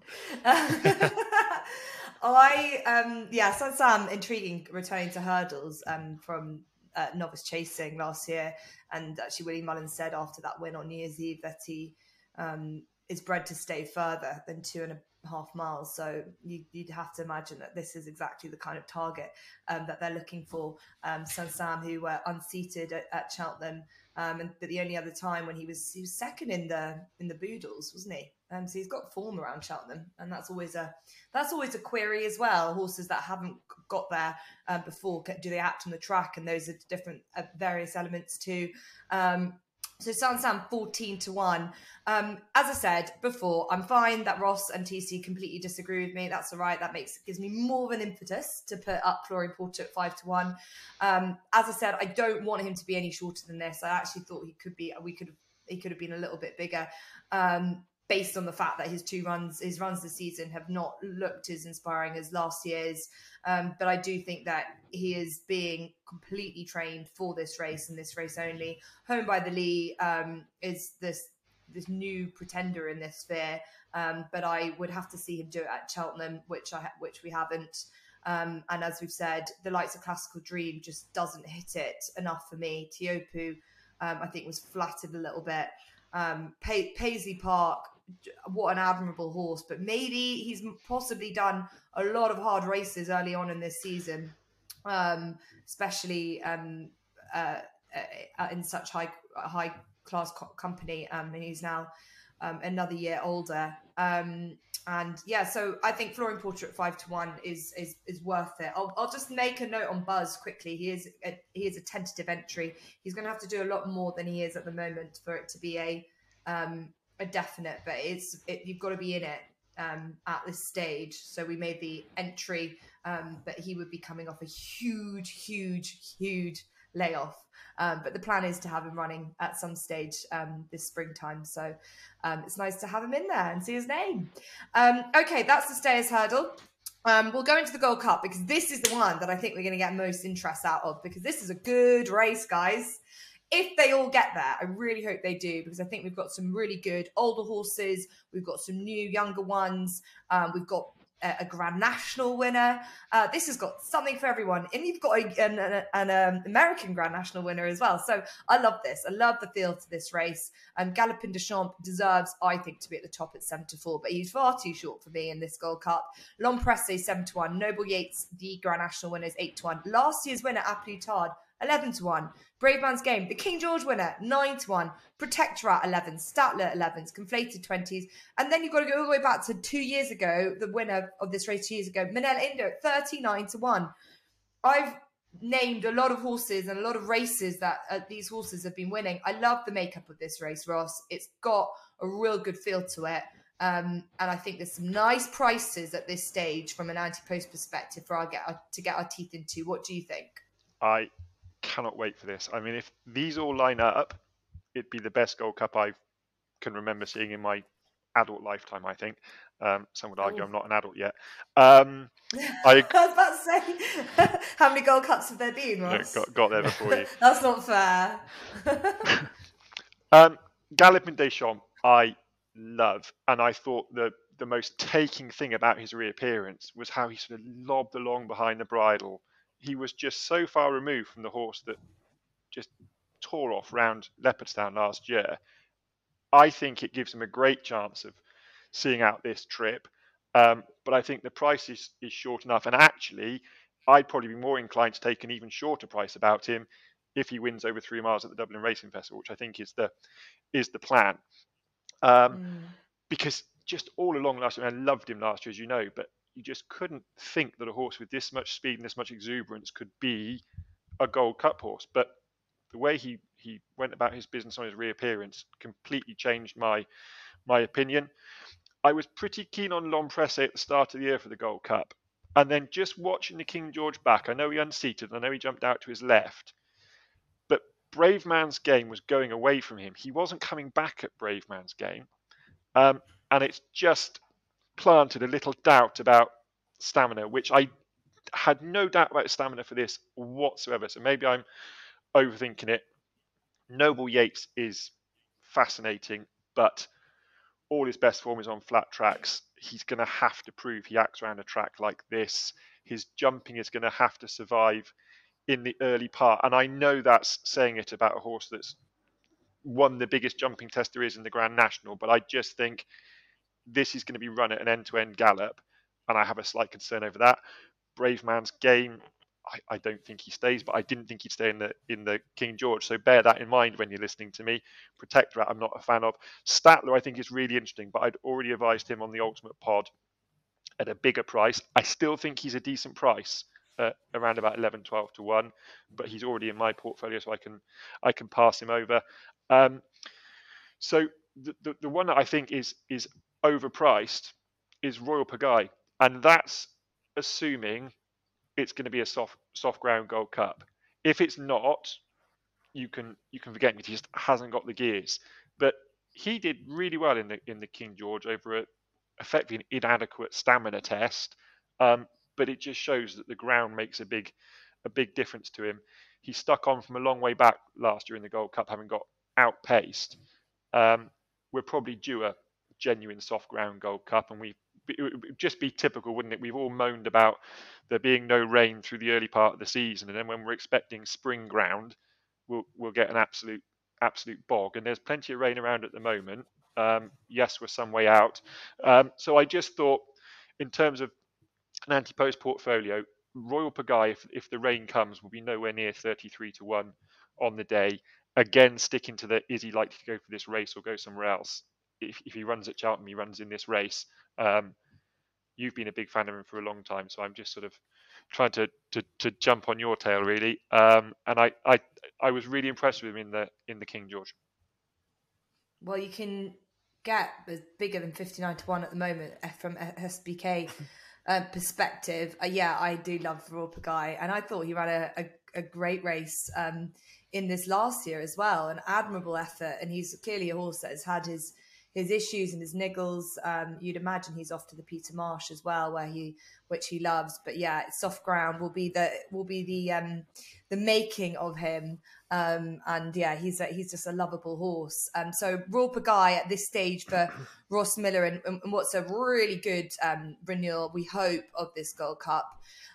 I um yeah, so Sam intriguing returning to hurdles um from uh, novice chasing last year, and actually Willie Mullins said after that win on New Year's Eve that he um is bred to stay further than two and a half miles. So you, would have to imagine that this is exactly the kind of target um, that they're looking for. Um, Sam, who were unseated at, at Cheltenham, um, and but the only other time when he was he was second in the in the Boodles, wasn't he? Um, so he's got form around Cheltenham, and that's always a that's always a query as well. Horses that haven't got there uh, before, do they act on the track? And those are different uh, various elements too. Um, so Saint-Sam 14 to 1. Um, as I said before, I'm fine that Ross and TC completely disagree with me. That's all right. That makes gives me more of an impetus to put up Flooring Porter at 5 to 1. Um, as I said, I don't want him to be any shorter than this. I actually thought he could be we could he could have been a little bit bigger. Um, based on the fact that his two runs, his runs this season have not looked as inspiring as last year's. Um, but I do think that he is being completely trained for this race and this race only. Home by the Lee um, is this this new pretender in this sphere, um, but I would have to see him do it at Cheltenham, which I which we haven't. Um, and as we've said, the likes of Klassical Dream just doesn't hit it enough for me. Teahupoo, um, I think, was flattered a little bit. Um, Paisley Park what an admirable horse. But maybe he's possibly done a lot of hard races early on in this season, um, especially um, uh, uh, in such high high class co- company. Um, and he's now um, another year older. Um, and yeah, so I think Flooring Porter at five to one is is is worth it. I'll, I'll just make a note on Buzz quickly. He is a, he is a tentative entry. He's going to have to do a lot more than he is at the moment for it to be a um, a definite, but it's it, you've got to be in it um, at this stage. So we made the entry, um, but he would be coming off a huge, huge, huge layoff. Um, but the plan is to have him running at some stage um, this springtime. So um, it's nice to have him in there and see his name. Um, okay, that's the stayers hurdle. Um, we'll go into the Gold Cup because this is the one that I think we're going to get most interest out of because this is a good race, guys. If they all get there, I really hope they do because I think we've got some really good older horses. We've got some new, younger ones. Um, we've got a, Grand National winner. Uh, this has got something for everyone, and you've got a, an, an, an um, American Grand National winner as well. So I love this. I love the feel to this race. Um, Galopin Des Champs deserves, I think, to be at the top at seven to four, but he's far too short for me in this Gold Cup. L'Homme Presse seven to one. Noble Yeats, the Grand National winner, is eight to one. Last year's winner, A Plus Tard, 11 to 1. Bravemansgame, the King George winner, 9 to 1. Protectorat 11, Stattler 11s, Conflated 20s. And then you've got to go all the way back to two years ago, the winner of this race two years ago, Minella Indo, 39 to 1. I've named a lot of horses and a lot of races that uh, these horses have been winning. I love the makeup of this race, Ross. It's got a real good feel to it. Um, and I think there's some nice prices at this stage from an anti-post perspective for our get our, to get our teeth into. What do you think? I cannot wait for this. I mean, if these all line up, it'd be the best Gold Cup I can remember seeing in my adult lifetime. I think. Um, some would argue oh. I'm not an adult yet. Um, I, I, was about to say, how many Gold Cups have there been? Ross? got, got there before you. That's not fair. um, Galopin Des Champs, I love, and I thought the the most taking thing about his reappearance was how he sort of lobbed along behind the bridle he was just so far removed from the horse that just tore off round Leopardstown last year. I think it gives him a great chance of seeing out this trip. Um, but I think the price is, is short enough. And actually, I'd probably be more inclined to take an even shorter price about him if he wins over three miles at the Dublin Racing Festival, which I think is the is the plan. Um, mm. Because just all along last year, I loved him last year, as you know, but you just couldn't think that a horse with this much speed and this much exuberance could be a Gold Cup horse. But the way he he went about his business on his reappearance completely changed my my opinion. I was pretty keen on L'Homme Presse at the start of the year for the Gold Cup. And then just watching the King George back, I know he unseated, I know he jumped out to his left, but Bravemansgame was going away from him. He wasn't coming back at Bravemansgame. Um, and it's just planted a little doubt about stamina, which I had no doubt about stamina for this whatsoever. So maybe I'm overthinking it. Noble Yeats is fascinating, but all his best form is on flat tracks. He's going to have to prove he acts around a track like this. His jumping is going to have to survive in the early part. And I know that's saying it about a horse that's won the biggest jumping test there is in the Grand National, but I just think this is going to be run at an end-to-end gallop, and I have a slight concern over that. Bravemansgame, I, I, don't think he stays, but I didn't think he'd stay in the in the King George. So bear that in mind when you're listening to me. Protectorat, I'm not a fan of. Stattler, I think is really interesting, but I'd already advised him on the Ultimate Pod at a bigger price. I still think he's a decent price. Uh, around about 11 12 to 1 but he's already in my portfolio so i can i can pass him over um, so the, the, the one that i think is is overpriced is Royal Pagaille, and that's assuming it's going to be a soft soft ground Gold Cup. If it's not, you can you can forget it. He just hasn't got the gears. But he did really well in the in the King George over a effectively an inadequate stamina test. Um, but it just shows that the ground makes a big a big difference to him. He stuck on from a long way back last year in the Gold Cup, having got outpaced. Um, we're probably due a, genuine soft ground Gold Cup, and we it would just be typical, wouldn't it? We've all moaned about there being no rain through the early part of the season, and then when we're expecting spring ground, we'll we'll get an absolute absolute bog. And there's plenty of rain around at the moment. Um, yes, we're some way out. Um, so I just thought, in terms of an anti-post portfolio, Royal Pagaille, if, if the rain comes, will be nowhere near 33 to one on the day. Again, sticking to the is he likely to go for this race or go somewhere else? If, if he runs at Cheltenham, he runs in this race. Um, you've been a big fan of him for a long time, so I'm just sort of trying to to, to jump on your tail really. Um, and I, I I was really impressed with him in the in the King George. Well, you can get bigger than 59 to 1 at the moment eh, from SBK uh, perspective. Uh, yeah, I do love Royal Pagaille, and I thought he ran a, a, a great race um, in this last year as well, an admirable effort. And he's clearly a horse that has had his his issues and his niggles. Um, you'd imagine he's off to the Peter Marsh as well, where he which he loves. But yeah, soft ground will be the will be the um, the making of him. Um, and yeah, he's a, he's just a lovable horse. Um, so Royal Pagaille at this stage for Ross Miller, and, and what's a really good um, renewal, we hope, of this Gold Cup.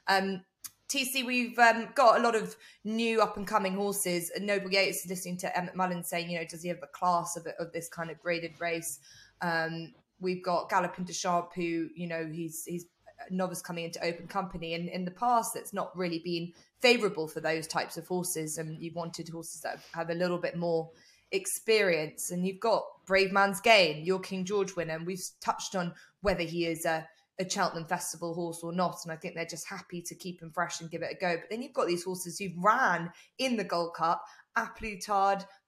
Um, TC, we've um, got a lot of new up and coming horses. Noble Yeats is listening to Emmet Mullins saying, you know, does he have a class of, of this kind of graded race? Um, we've got Galopin Des Champs, who, you know, he's he's a novice coming into open company. And in the past, that's not really been favourable for those types of horses. And you wanted horses that have a little bit more experience. And you've got Bravemansgame, your King George winner. And we've touched on whether he is a a Cheltenham Festival horse or not. And I think they're just happy to keep him fresh and give it a go. But then you've got these horses who've ran in the Gold Cup, A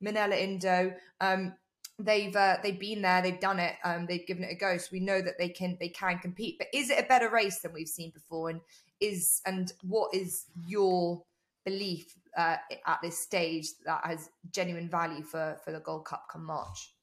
Minella Indo. Um, they've uh, they've been there, they've done it, um, they've given it a go. So we know that they can they can compete. But is it a better race than we've seen before? And is and what is your belief uh, at this stage that has genuine value for for the Gold Cup come March?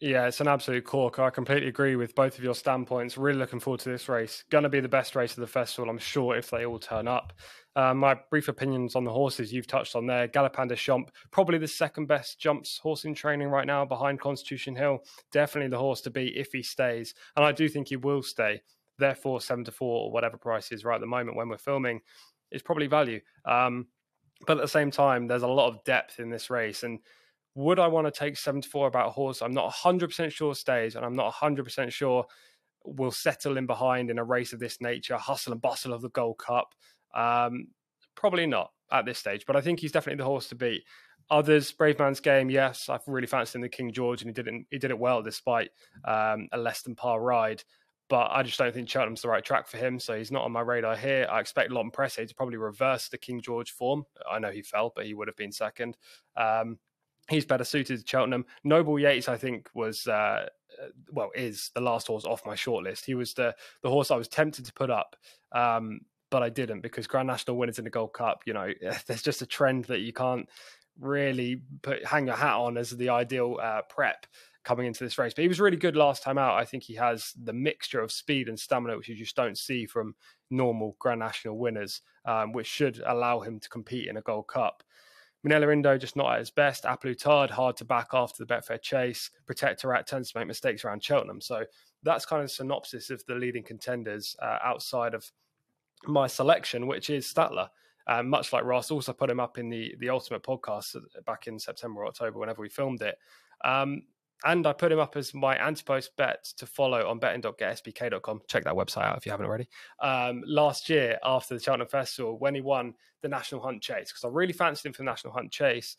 Yeah, it's an absolute corker. I completely agree with both of your standpoints. Really looking forward to this race. Going to be the best race of the festival, I'm sure, if they all turn up. Uh, my brief opinions on the horses you've touched on there. Galopin Des Champs, probably the second best jumps horse in training right now behind Constitution Hill. Definitely the horse to beat if he stays. And I do think he will stay. Therefore, 7 to 4 or whatever price is right at the moment when we're filming is probably value. Um, but at the same time, there's a lot of depth in this race. And would I want to take 74 about a horse? I'm not 100% sure stays, and I'm not 100% sure will settle in behind in a race of this nature, hustle and bustle of the Gold Cup. Um, probably not at this stage, but I think he's definitely the horse to beat. Others, Bravemansgame, yes, I've really fancied the King George, and he did it. He did it well despite um, a less than par ride. But I just don't think Cheltenham's the right track for him, so he's not on my radar here. I expect L'Homme Presse to probably reverse the King George form. I know he fell, but he would have been second. Um, he's better suited to Cheltenham. Noble Yeats, I think, was uh, well is the last horse off my shortlist. He was the the horse I was tempted to put up, um, but I didn't because Grand National winners in the Gold Cup. You know, there's just a trend that you can't really put hang your hat on as the ideal uh, prep coming into this race. But he was really good last time out. I think he has the mixture of speed and stamina, which you just don't see from normal Grand National winners, um, which should allow him to compete in a Gold Cup. Minella Indo just not at his best. A Plus Tard hard to back after the Betfair chase. Protectorat tends to make mistakes around Cheltenham. So that's kind of synopsis of the leading contenders uh, outside of my selection, which is Stattler. Um, much like Ross, also put him up in the the Ultimate podcast back in September or October, whenever we filmed it. Um, and I put him up as my anti-post bet to follow on betting.getsbk.com. Check that website out if you haven't already. Um, last year after the Cheltenham Festival, when he won the National Hunt Chase, because I really fancied him for the National Hunt Chase,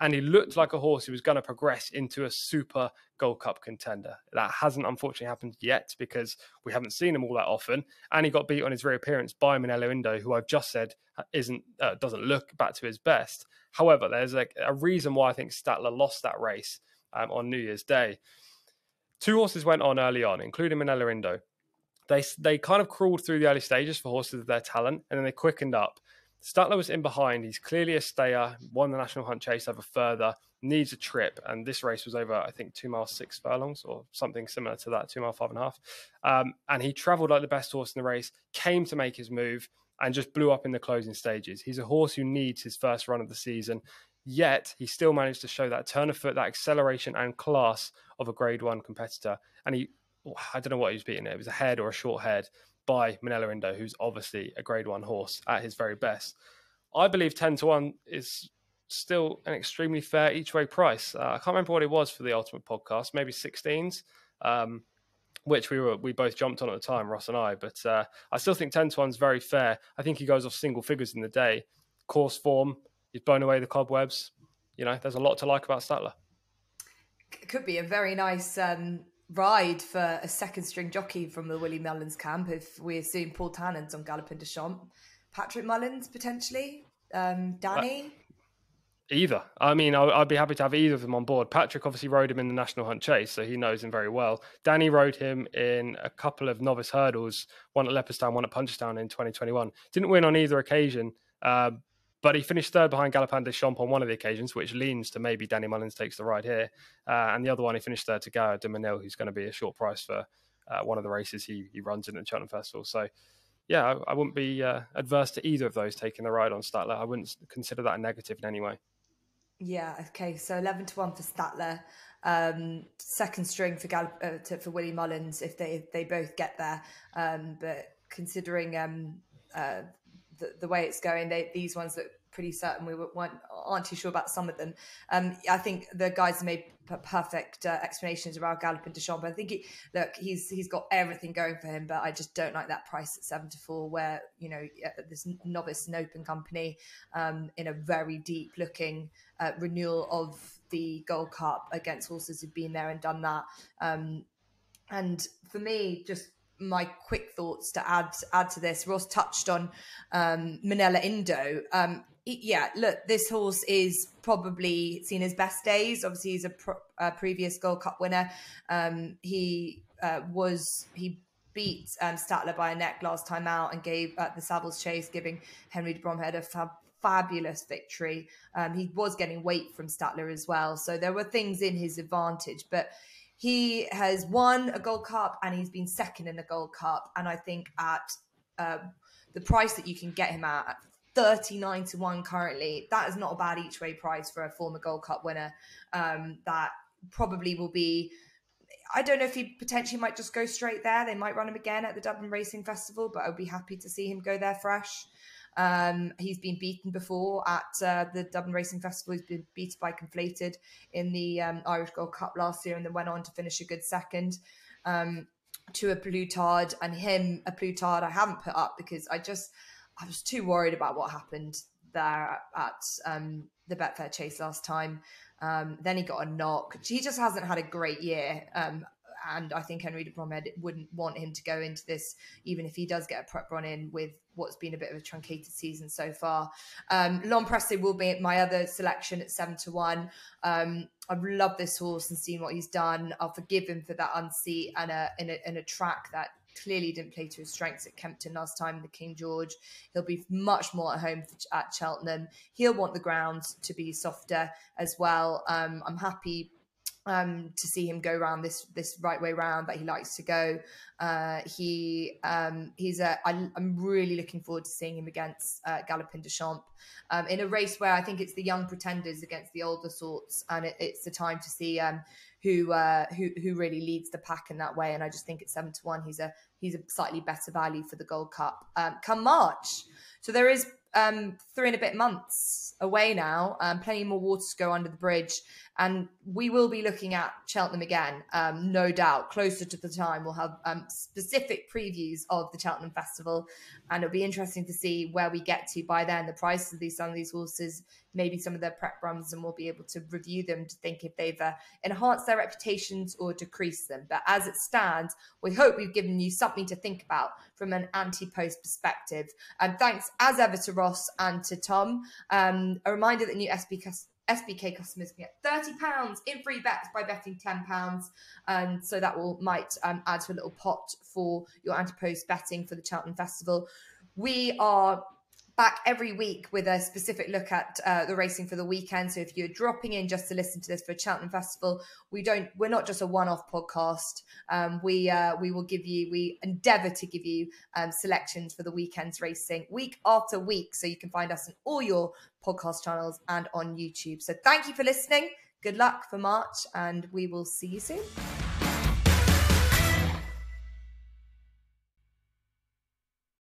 and he looked like a horse who was going to progress into a super Gold Cup contender. That hasn't unfortunately happened yet because we haven't seen him all that often. And he got beat on his reappearance by Minella Indo, who I've just said isn't uh, doesn't look back to his best. However, there's a, a reason why I think Stattler lost that race um, on New Year's Day. Two horses went on early on, including Minella Indo. They they kind of crawled through the early stages for horses of their talent, and then they quickened up. Stattler was in behind. He's clearly a stayer. Won the national hunt chase over further. Needs a trip, and this race was over, I think, two miles six furlongs or something similar to that, two mile five and a half. Um, and he travelled like the best horse in the race. Came to make his move and just blew up in the closing stages. He's a horse who needs his first run of the season. Yet he still managed to show that turn of foot, that acceleration and class of a grade one competitor. And he, I don't know what he was beating it. Was a head or a short head by Minella Indo, who's obviously a grade one horse at his very best. I believe 10 to 1 is still an extremely fair each way price. Uh, I can't remember what it was for the Ultimate podcast, maybe 16s, um, which we were we both jumped on at the time, Ross and I. But uh, I still think 10 to 1 is very fair. I think he goes off single figures in the day. Course form, he's blown away the cobwebs. You know, there's a lot to like about Stattler. It could be a very nice um, ride for a second string jockey from the Willie Mullins camp if we assume Paul Townend's on Galopin Des Champs. Patrick Mullins potentially, um, Danny. Either. I mean, I'd be happy to have either of them on board. Patrick obviously rode him in the National Hunt Chase, so he knows him very well. Danny rode him in a couple of novice hurdles, one at Leopardstown, one at Punchestown in 2021. Didn't win on either occasion, uh, but he finished third behind Galopin Des Champs on one of the occasions, which leans to maybe Danny Mullins takes the ride here. Uh, and the other one, he finished third to Gaillard Du Mesnil, who's going to be a short price for uh, one of the races he, he runs in at the Cheltenham Festival. So, yeah, I, I wouldn't be uh, adverse to either of those taking the ride on Stattler. I wouldn't consider that a negative in any way. Yeah. Okay. So eleven to one for Stattler, um, second string for Gal- uh, to, for Willie Mullins if they if they both get there. Um, but considering um, uh, the, the way it's going, they, these ones look pretty certain we weren't aren't too sure about some of them. Um, I think the guys made perfect uh, explanations about Galopin Des Champs. I think he, look, he's he's got everything going for him, but I just don't like that price at seven to four, where you know this novice and open company um, in a very deep looking uh, renewal of the Gold Cup against horses who've been there and done that. Um, and for me, just my quick thoughts to add add to this. Ross touched on um, Minella Indo. Um, yeah, look, this horse is probably seen his best days. Obviously, he's a, a previous Gold Cup winner. Um, he uh, was he beat um, Stattler by a neck last time out and gave uh, the Savills Chase, giving Henry de Bromhead a fab, fabulous victory. Um, he was getting weight from Stattler as well, so there were things in his advantage, but. He has won a Gold Cup and he's been second in the Gold Cup. And I think at uh, the price that you can get him at, 39 to 1 currently. That is not a bad each way price for a former Gold Cup winner. Um, that probably will be. I don't know if he potentially might just go straight there. They might run him again at the Dublin Racing Festival, but I'd be happy to see him go there fresh. Um, he's been beaten before at uh, the Dublin Racing Festival. He's been beaten by Conflated in the um, Irish Gold Cup last year and then went on to finish a good second um, to A Plus Tard. And him, A Plus Tard, I haven't put up because I just I was too worried about what happened there at um, the Betfair Chase last time. Um, then he got a knock. He just hasn't had a great year. Um, and I think Henry de Bromhead wouldn't want him to go into this, even if he does get a prep run in with what's been a bit of a truncated season so far. Um, Presse will be my other selection at seven to one. Um, I've loved this horse and seen what he's done. I'll forgive him for that unseat and a, in a, a track that clearly didn't play to his strengths at Kempton last time the King George. He'll be much more at home at Cheltenham. He'll want the ground to be softer as well. Um, I'm happy um, to see him go around this this right way round that he likes to go. Uh, he um, he's a. I, I'm really looking forward to seeing him against uh, Galopin Champs um, in a race where I think it's the young pretenders against the older sorts, and it, it's the time to see um, who uh, who who really leads the pack in that way. And I just think at seven to one, he's a he's a slightly better value for the Gold Cup um, come March. So there is um, three and a bit months away now. Um, plenty more water to go under the bridge, and we will be looking at Cheltenham again, um, no doubt. Closer to the time, we'll have um, specific previews of the Cheltenham Festival, and it'll be interesting to see where we get to by then. The prices of these some of these horses, maybe some of their prep runs, and we'll be able to review them to think if they've uh, enhanced their reputations or decreased them. But as it stands, we hope we've given you something to think about from an anti-post perspective. And thanks as ever to Ross and to Tom. Um, a reminder that new SB SBK customers can get £30 in free bets by betting £10. And so that will might um, add to a little pot for your anti-post betting for the Cheltenham Festival. We are back every week with a specific look at uh, the racing for the weekend. So if you're dropping in just to listen to this for Cheltenham Festival, we don't. We're not just a one-off podcast. Um, we uh, we will give you. We endeavour to give you um, selections for the weekend's racing week after week. So you can find us on all your podcast channels and on YouTube. So thank you for listening. Good luck for March, and we will see you soon.